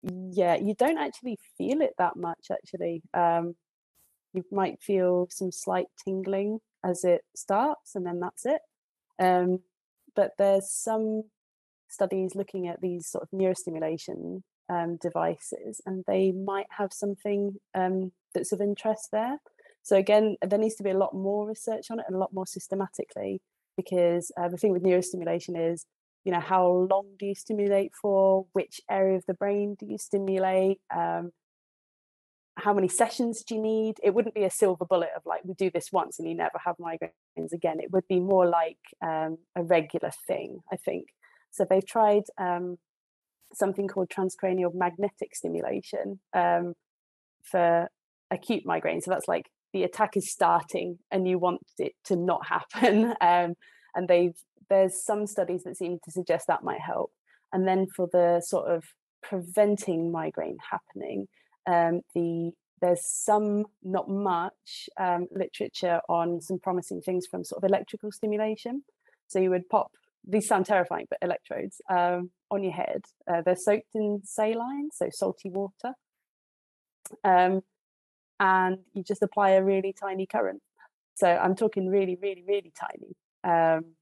Yeah you don't actually feel it that much actually. Um, you might feel some slight tingling as it starts and then that's it. Um, but there's some studies looking at these sort of neurostimulation um, devices and they might have something um, that's of interest there. So again, there needs to be a lot more research on it and a lot more systematically because uh, the thing with neurostimulation is, you know, how long do you stimulate for? Which area of the brain do you stimulate? Um, how many sessions do you need? It wouldn't be a silver bullet of like we do this once and you never have migraines again. It would be more like um, a regular thing, I think. So they've tried um, something called transcranial magnetic stimulation um, for acute migraine. So that's like the attack is starting and you want it to not happen. And they've there's some studies that seem to suggest that might help. And then for the sort of preventing migraine happening, um, the there's some, not much, um, literature on some promising things from sort of electrical stimulation. So you would pop these sound terrifying, but electrodes um, on your head. Uh, they're soaked in saline, so salty water. Um, and you just apply a really tiny current. So I'm talking really, really, really tiny. Um,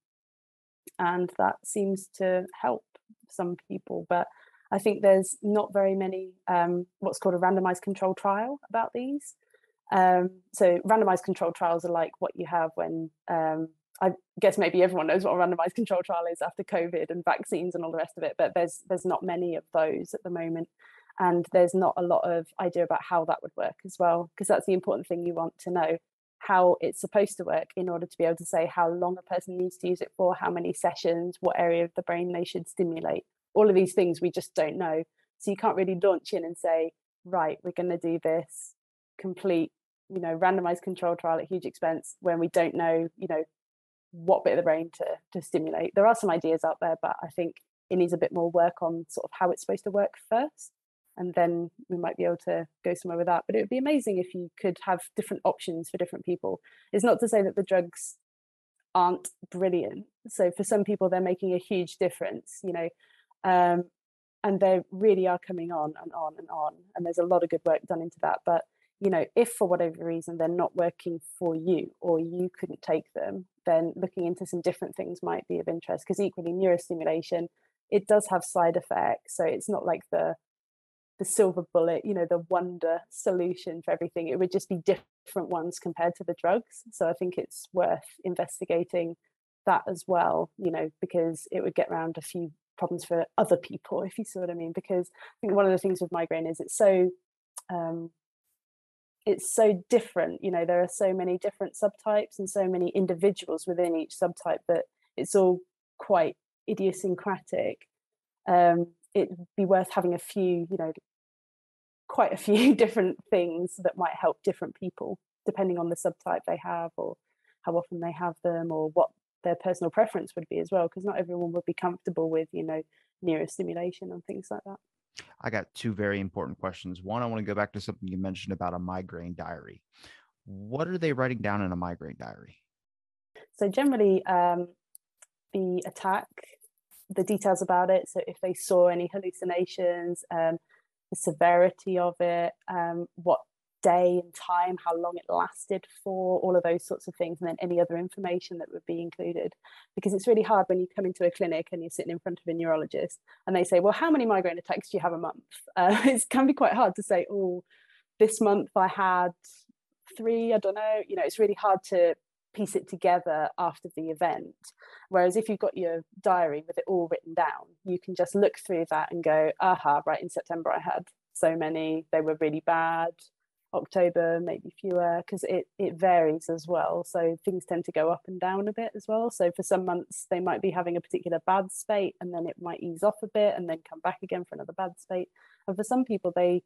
and that seems to help some people. But I think there's not very many um, what's called a randomized control trial about these. Um, so randomized control trials are like what you have when um, I guess maybe everyone knows what a randomized control trial is after COVID and vaccines and all the rest of it, but there's there's not many of those at the moment. And there's not a lot of idea about how that would work as well, because that's the important thing you want to know how it's supposed to work in order to be able to say how long a person needs to use it for, how many sessions, what area of the brain they should stimulate. All of these things we just don't know. So you can't really launch in and say, right, we're going to do this complete, you know, randomized control trial at huge expense when we don't know, you know, what bit of the brain to to stimulate. There are some ideas out there, but I think it needs a bit more work on sort of how it's supposed to work first and then we might be able to go somewhere with that. But it would be amazing if you could have different options for different people. It's not to say that the drugs aren't brilliant. So for some people they're making a huge difference you know um, and they really are coming on and on and on and there's a lot of good work done into that. But you know if for whatever reason they're not working for you or you couldn't take them then looking into some different things might be of interest because equally neurostimulation it does have side effects. So it's not like the the silver bullet, you know, the wonder solution for everything. It would just be different ones compared to the drugs. So I think it's worth investigating that as well, you know, because it would get around a few problems for other people, if you see what I mean. Because I think one of the things with migraine is it's so um, it's so different. You know, there are so many different subtypes and so many individuals within each subtype that it's all quite idiosyncratic. Um, it'd be worth having a few, you know, quite a few different things that might help different people depending on the subtype they have or how often they have them or what their personal preference would be as well because not everyone would be comfortable with you know neurostimulation and things like that. I got two very important questions. One i want to go back to something you mentioned about a migraine diary. What are they writing down in a migraine diary? So generally um, the attack the details about it so if they saw any hallucinations um, the severity of it, um, what day and time, how long it lasted for, all of those sorts of things, and then any other information that would be included. Because it's really hard when you come into a clinic and you're sitting in front of a neurologist and they say, Well, how many migraine attacks do you have a month? Uh, it can be quite hard to say, Oh, this month I had three, I don't know. You know, it's really hard to piece it together after the event. Whereas if you've got your diary with it all written down, you can just look through that and go, aha, right, in September I had so many, they were really bad. October, maybe fewer, because it, it varies as well. So things tend to go up and down a bit as well. So for some months, they might be having a particular bad spate and then it might ease off a bit and then come back again for another bad spate. And for some people, they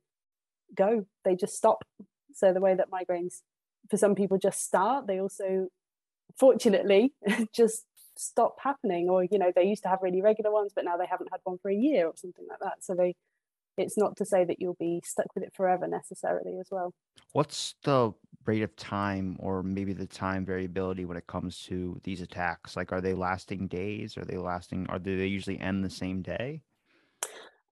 go, they just stop. So the way that migraines for some people just start they also fortunately just stop happening or you know they used to have really regular ones but now they haven't had one for a year or something like that. So they it's not to say that you'll be stuck with it forever necessarily as well. What's the rate of time or maybe the time variability when it comes to these attacks? Like are they lasting days? Are they lasting or do they usually end the same day?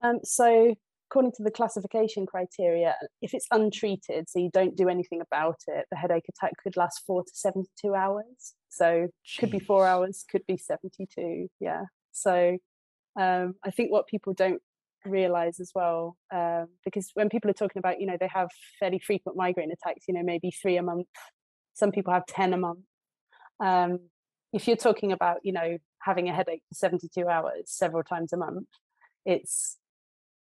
Um, so according to the classification criteria, if it's untreated, so you don't do anything about it, the headache attack could last four to 72 hours. So Jeez. could be four hours, could be 72. Yeah. So um, I think what people don't realize as well, um, because when people are talking about, you know, they have fairly frequent migraine attacks, you know, maybe three a month, some people have 10 a month. Um, if you're talking about, you know, having a headache for 72 hours several times a month, it's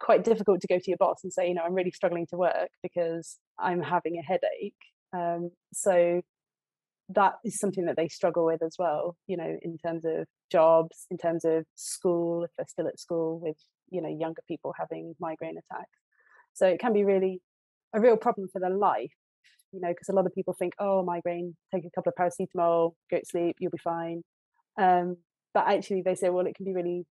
quite difficult to go to your boss and say, you know, I'm really struggling to work because I'm having a headache. Um, so that is something that they struggle with as well, you know, in terms of jobs, in terms of school, if they're still at school with, you know, younger people having migraine attacks. So it can be really a real problem for their life, you know, because a lot of people think, oh, migraine, take a couple of paracetamol, go to sleep, you'll be fine. Um, but actually, they say, well, it can be really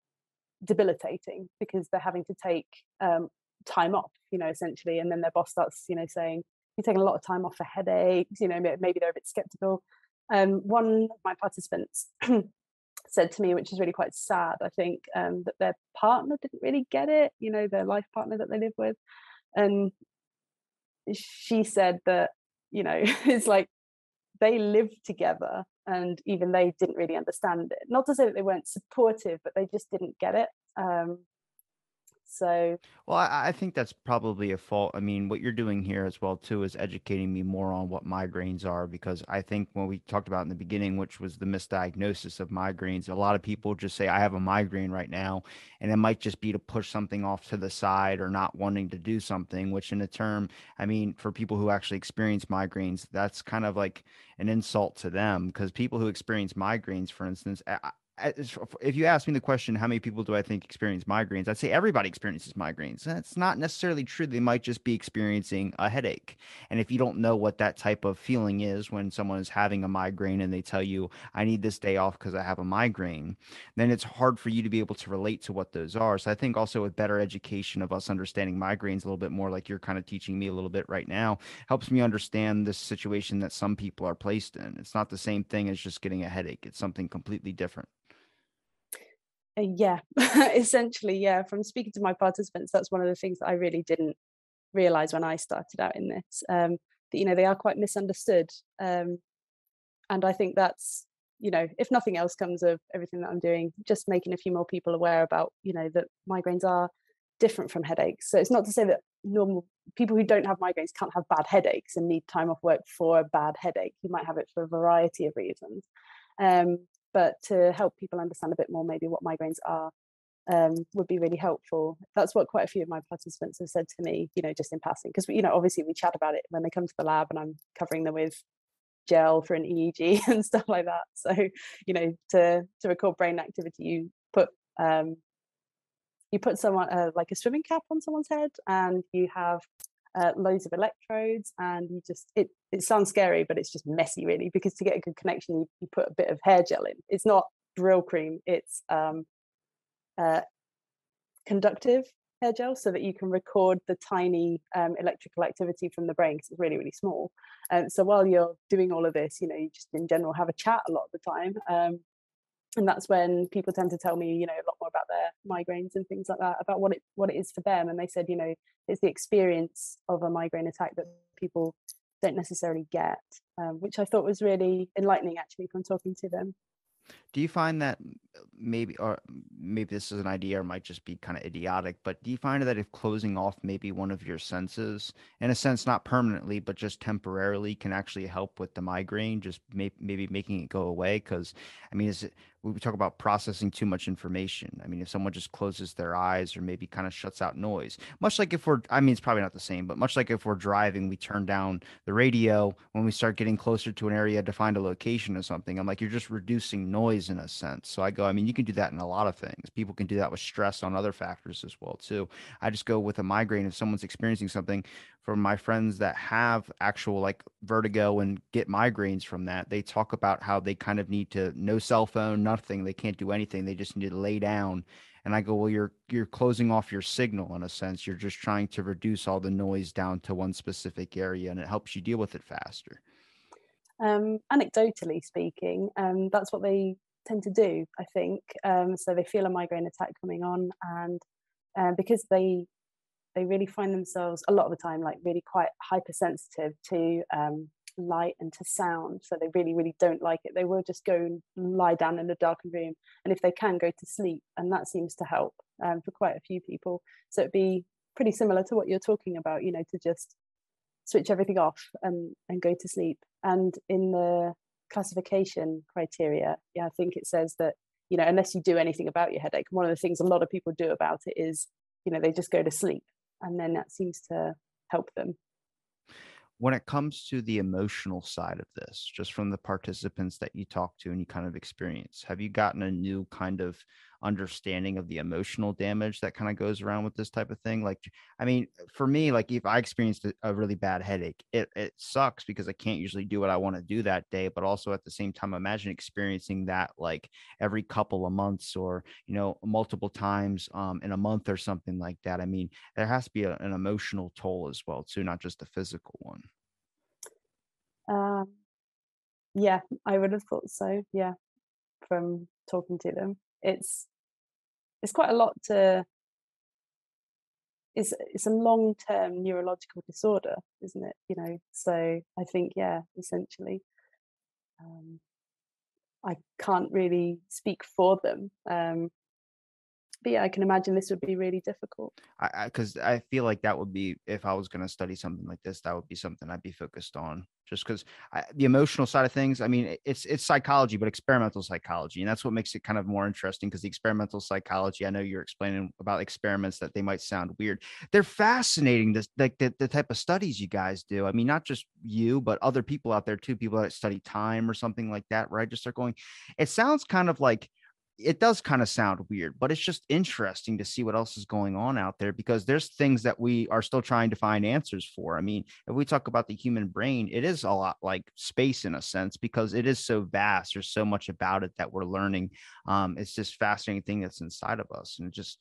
debilitating because they're having to take um, time off, you know, essentially, and then their boss starts, you know, saying you're taking a lot of time off for headaches, you know, maybe they're a bit skeptical. Um, one of my participants said to me, which is really quite sad, I think, um, that their partner didn't really get it, you know, their life partner that they live with, and she said that, you know, it's like they live together and even they didn't really understand it. Not to say that they weren't supportive, but they just didn't get it. Um, So, well, I, I think that's probably a fault. I mean, what you're doing here as well too is educating me more on what migraines are because I think when we talked about in the beginning, which was the misdiagnosis of migraines, a lot of people just say I have a migraine right now, and it might just be to push something off to the side or not wanting to do something. Which, in a term, I mean, for people who actually experience migraines, that's kind of like an insult to them because people who experience migraines, for instance, if you ask me the question, how many people do I think experience migraines? I'd say everybody experiences migraines. That's not necessarily true. They might just be experiencing a headache. And if you don't know what that type of feeling is when someone is having a migraine and they tell you, I need this day off because I have a migraine, then it's hard for you to be able to relate to what those are. So I think also with better education of us understanding migraines a little bit more, like you're kind of teaching me a little bit right now, helps me understand this situation that some people are placed in. It's not the same thing as just getting a headache, it's something completely different. Uh, yeah, essentially, yeah. From speaking to my participants, that's one of the things that I really didn't realize when I started out in this. Um, that you know they are quite misunderstood, um, and I think that's you know if nothing else comes of everything that I'm doing, just making a few more people aware about you know that migraines are different from headaches. So it's not to say that normal people who don't have migraines can't have bad headaches and need time off work for a bad headache. You might have it for a variety of reasons. Um, but to help people understand a bit more maybe what migraines are um, would be really helpful. That's what quite a few of my participants have said to me, you know, just in passing, because you know, obviously we chat about it when they come to the lab, and I'm covering them with gel for an EEG and stuff like that. So, you know, to to record brain activity, you put um, you put someone uh, like a swimming cap on someone's head, and you have uh, loads of electrodes and you just it it sounds scary but it's just messy really because to get a good connection you, you put a bit of hair gel in. It's not Brylcreem it's um, uh, conductive hair gel so that you can record the tiny um, electrical activity from the brain because it's really really small. And um, so while you're doing all of this you know you just in general have a chat a lot of the time um, and that's when people tend to tell me you know a lot more about their migraines and things like that about what it what it is for them. And they said you know it's the experience of a migraine attack that people don't necessarily get um, which i thought was really enlightening actually from talking to them. Do you find that maybe or maybe this is an idea or might just be kind of idiotic but do you find that if closing off maybe one of your senses in a sense not permanently but just temporarily can actually help with the migraine just may, maybe making it go away because i mean is it we talk about processing too much information. I mean, if someone just closes their eyes or maybe kind of shuts out noise, much like if we're, I mean, it's probably not the same, but much like if we're driving, we turn down the radio when we start getting closer to an area to find a location or something. I'm like, you're just reducing noise in a sense. So I go, I mean, you can do that in a lot of things. People can do that with stress on other factors as well, too. I just go with a migraine. If someone's experiencing something, from my friends that have actual like vertigo and get migraines from that they talk about how they kind of need to no cell phone nothing they can't do anything they just need to lay down and i go well you're you're closing off your signal in a sense you're just trying to reduce all the noise down to one specific area and it helps you deal with it faster um, anecdotally speaking um, that's what they tend to do i think. Um, so they feel a migraine attack coming on and uh, because they they really find themselves a lot of the time like really quite hypersensitive to um, light and to sound so they really really don't like it. They will just go and lie down in a darkened room and if they can go to sleep and that seems to help um, for quite a few people. So it'd be pretty similar to what you're talking about you know to just switch everything off and and go to sleep. And in the classification criteria yeah i think it says that you know unless you do anything about your headache one of the things a lot of people do about it is you know they just go to sleep and then that seems to help them. When it comes to the emotional side of this just from the participants that you talk to and you kind of experience have you gotten a new kind of understanding of the emotional damage that kind of goes around with this type of thing. Like, I mean, for me, like if I experienced a really bad headache, it, it sucks because I can't usually do what I want to do that day. But also at the same time, imagine experiencing that like every couple of months or, you know, multiple times um, in a month or something like that. I mean, there has to be a, an emotional toll as well, too, not just a physical one. Um, yeah, I would have thought so. Yeah, from talking to them, it's it's quite a lot to it's it's a long term neurological disorder, isn't it? You know, so I think yeah, essentially, um, I can't really speak for them, um, but yeah, I can imagine this would be really difficult. I because I, I, feel like that would be if I was going to study something like this, that would be something I'd be focused on. Just because the emotional side of things, I mean, it's it's psychology, but experimental psychology, and that's what makes it kind of more interesting. Because the experimental psychology, I know you're explaining about experiments that they might sound weird. They're fascinating. This like the, the type of studies you guys do. I mean, not just you, but other people out there too. People that study time or something like that, right? Just start going. It sounds kind of like it does kind of sound weird, but it's just interesting to see what else is going on out there because there's things that we are still trying to find answers for. I mean, if we talk about the human brain, it is a lot like space in a sense because it is so vast. There's so much about it that we're learning. Um, it's just fascinating thing that's inside of us, and just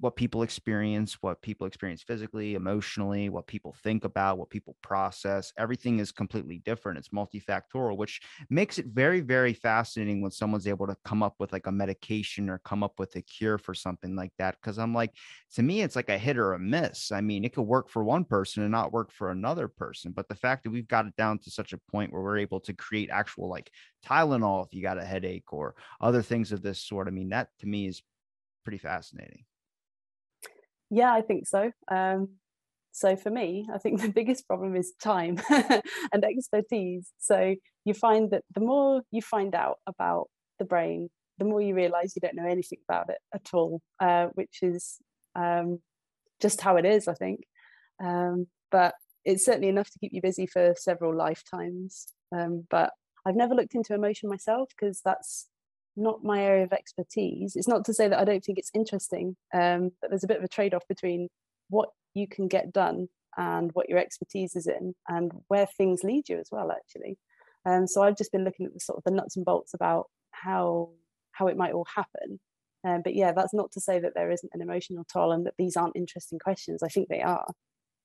what people experience, what people experience physically, emotionally, what people think about, what people process. Everything is completely different. It's multifactorial, which makes it very, very fascinating when someone's able to come up with like a medication or come up with a cure for something like that. Cause I'm like, to me, it's like a hit or a miss. I mean, it could work for one person and not work for another person. But the fact that we've got it down to such a point where we're able to create actual like Tylenol if you got a headache or other things of this sort, I mean, that to me is pretty fascinating. Yeah, I think so. Um, so for me, I think the biggest problem is time and expertise. So you find that the more you find out about the brain, the more you realize you don't know anything about it at all, uh, which is um, just how it is, I think. Um, but it's certainly enough to keep you busy for several lifetimes. Um, but I've never looked into emotion myself because that's not my area of expertise. It's not to say that I don't think it's interesting, um, but there's a bit of a trade off between what you can get done and what your expertise is in and where things lead you as well, actually. Um, so I've just been looking at the sort of the nuts and bolts about how how it might all happen. Um, but yeah, that's not to say that there isn't an emotional toll and that these aren't interesting questions. I think they are,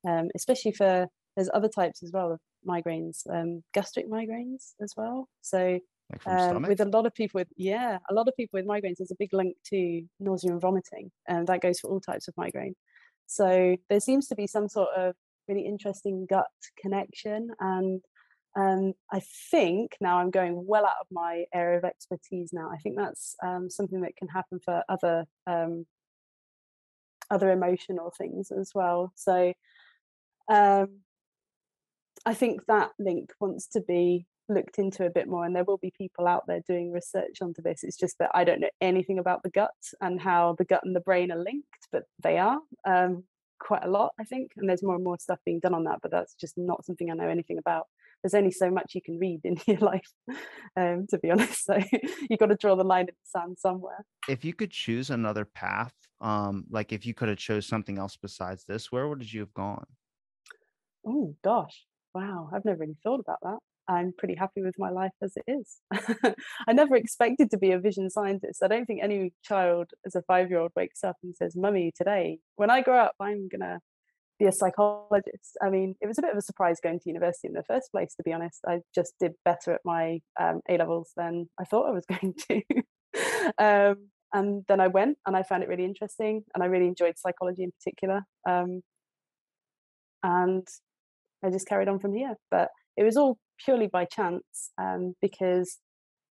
um, especially for there's other types as well of migraines, um, gastric migraines as well. So like um, with a lot of people with yeah a lot of people with migraines there's a big link to nausea and vomiting and that goes for all types of migraine. So there seems to be some sort of really interesting gut connection and um, i think now i'm going well out of my area of expertise now. I think that's um, something that can happen for other um, other emotional things as well. So um, i think that link wants to be looked into a bit more and there will be people out there doing research onto this. It's just that i don't know anything about the gut and how the gut and the brain are linked but they are um, quite a lot i think and there's more and more stuff being done on that but that's just not something i know anything about. There's only so much you can read in your life um, to be honest so you've got to draw the line in the sand somewhere. If you could choose another path um like if you could have chose something else besides this where would you have gone? Oh gosh. Wow i've never really thought about that I'm pretty happy with my life as it is. I never expected to be a vision scientist. I don't think any child as a five year old wakes up and says, Mummy, today, when I grow up, I'm going to be a psychologist. I mean, it was a bit of a surprise going to university in the first place, to be honest. I just did better at my um, A levels than I thought I was going to. um, and then I went and I found it really interesting and I really enjoyed psychology in particular. Um, and I just carried on from here. But it was all purely by chance um, because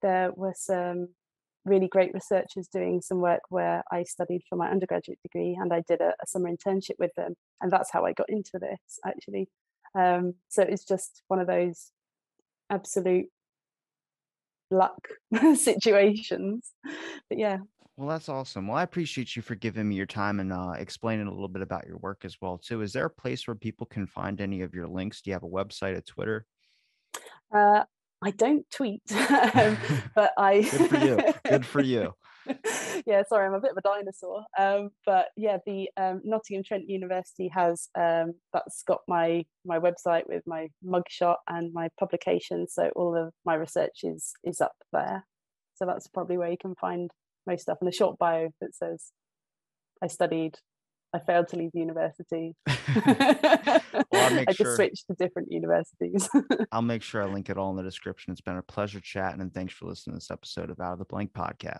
there were some really great researchers doing some work where I studied for my undergraduate degree and I did a, a summer internship with them. And that's how I got into this actually. Um, so it's just one of those absolute luck situations. But yeah. Well, that's awesome. Well, I appreciate you for giving me your time and uh, explaining a little bit about your work as well too. Is there a place where people can find any of your links? Do you have a website, a Twitter? Uh, I don't tweet, um, but I. Good for you. Good for you. yeah, sorry, I'm a bit of a dinosaur. Um, but yeah, the um, Nottingham Trent University has um, that's got my my website with my mugshot and my publication. So all of my research is is up there. So that's probably where you can find most stuff. And a short bio that says I studied I failed to leave university. well, I just sure, switched to different universities. I'll make sure I link it all in the description. It's been a pleasure chatting, and thanks for listening to this episode of Out of the Blank podcast.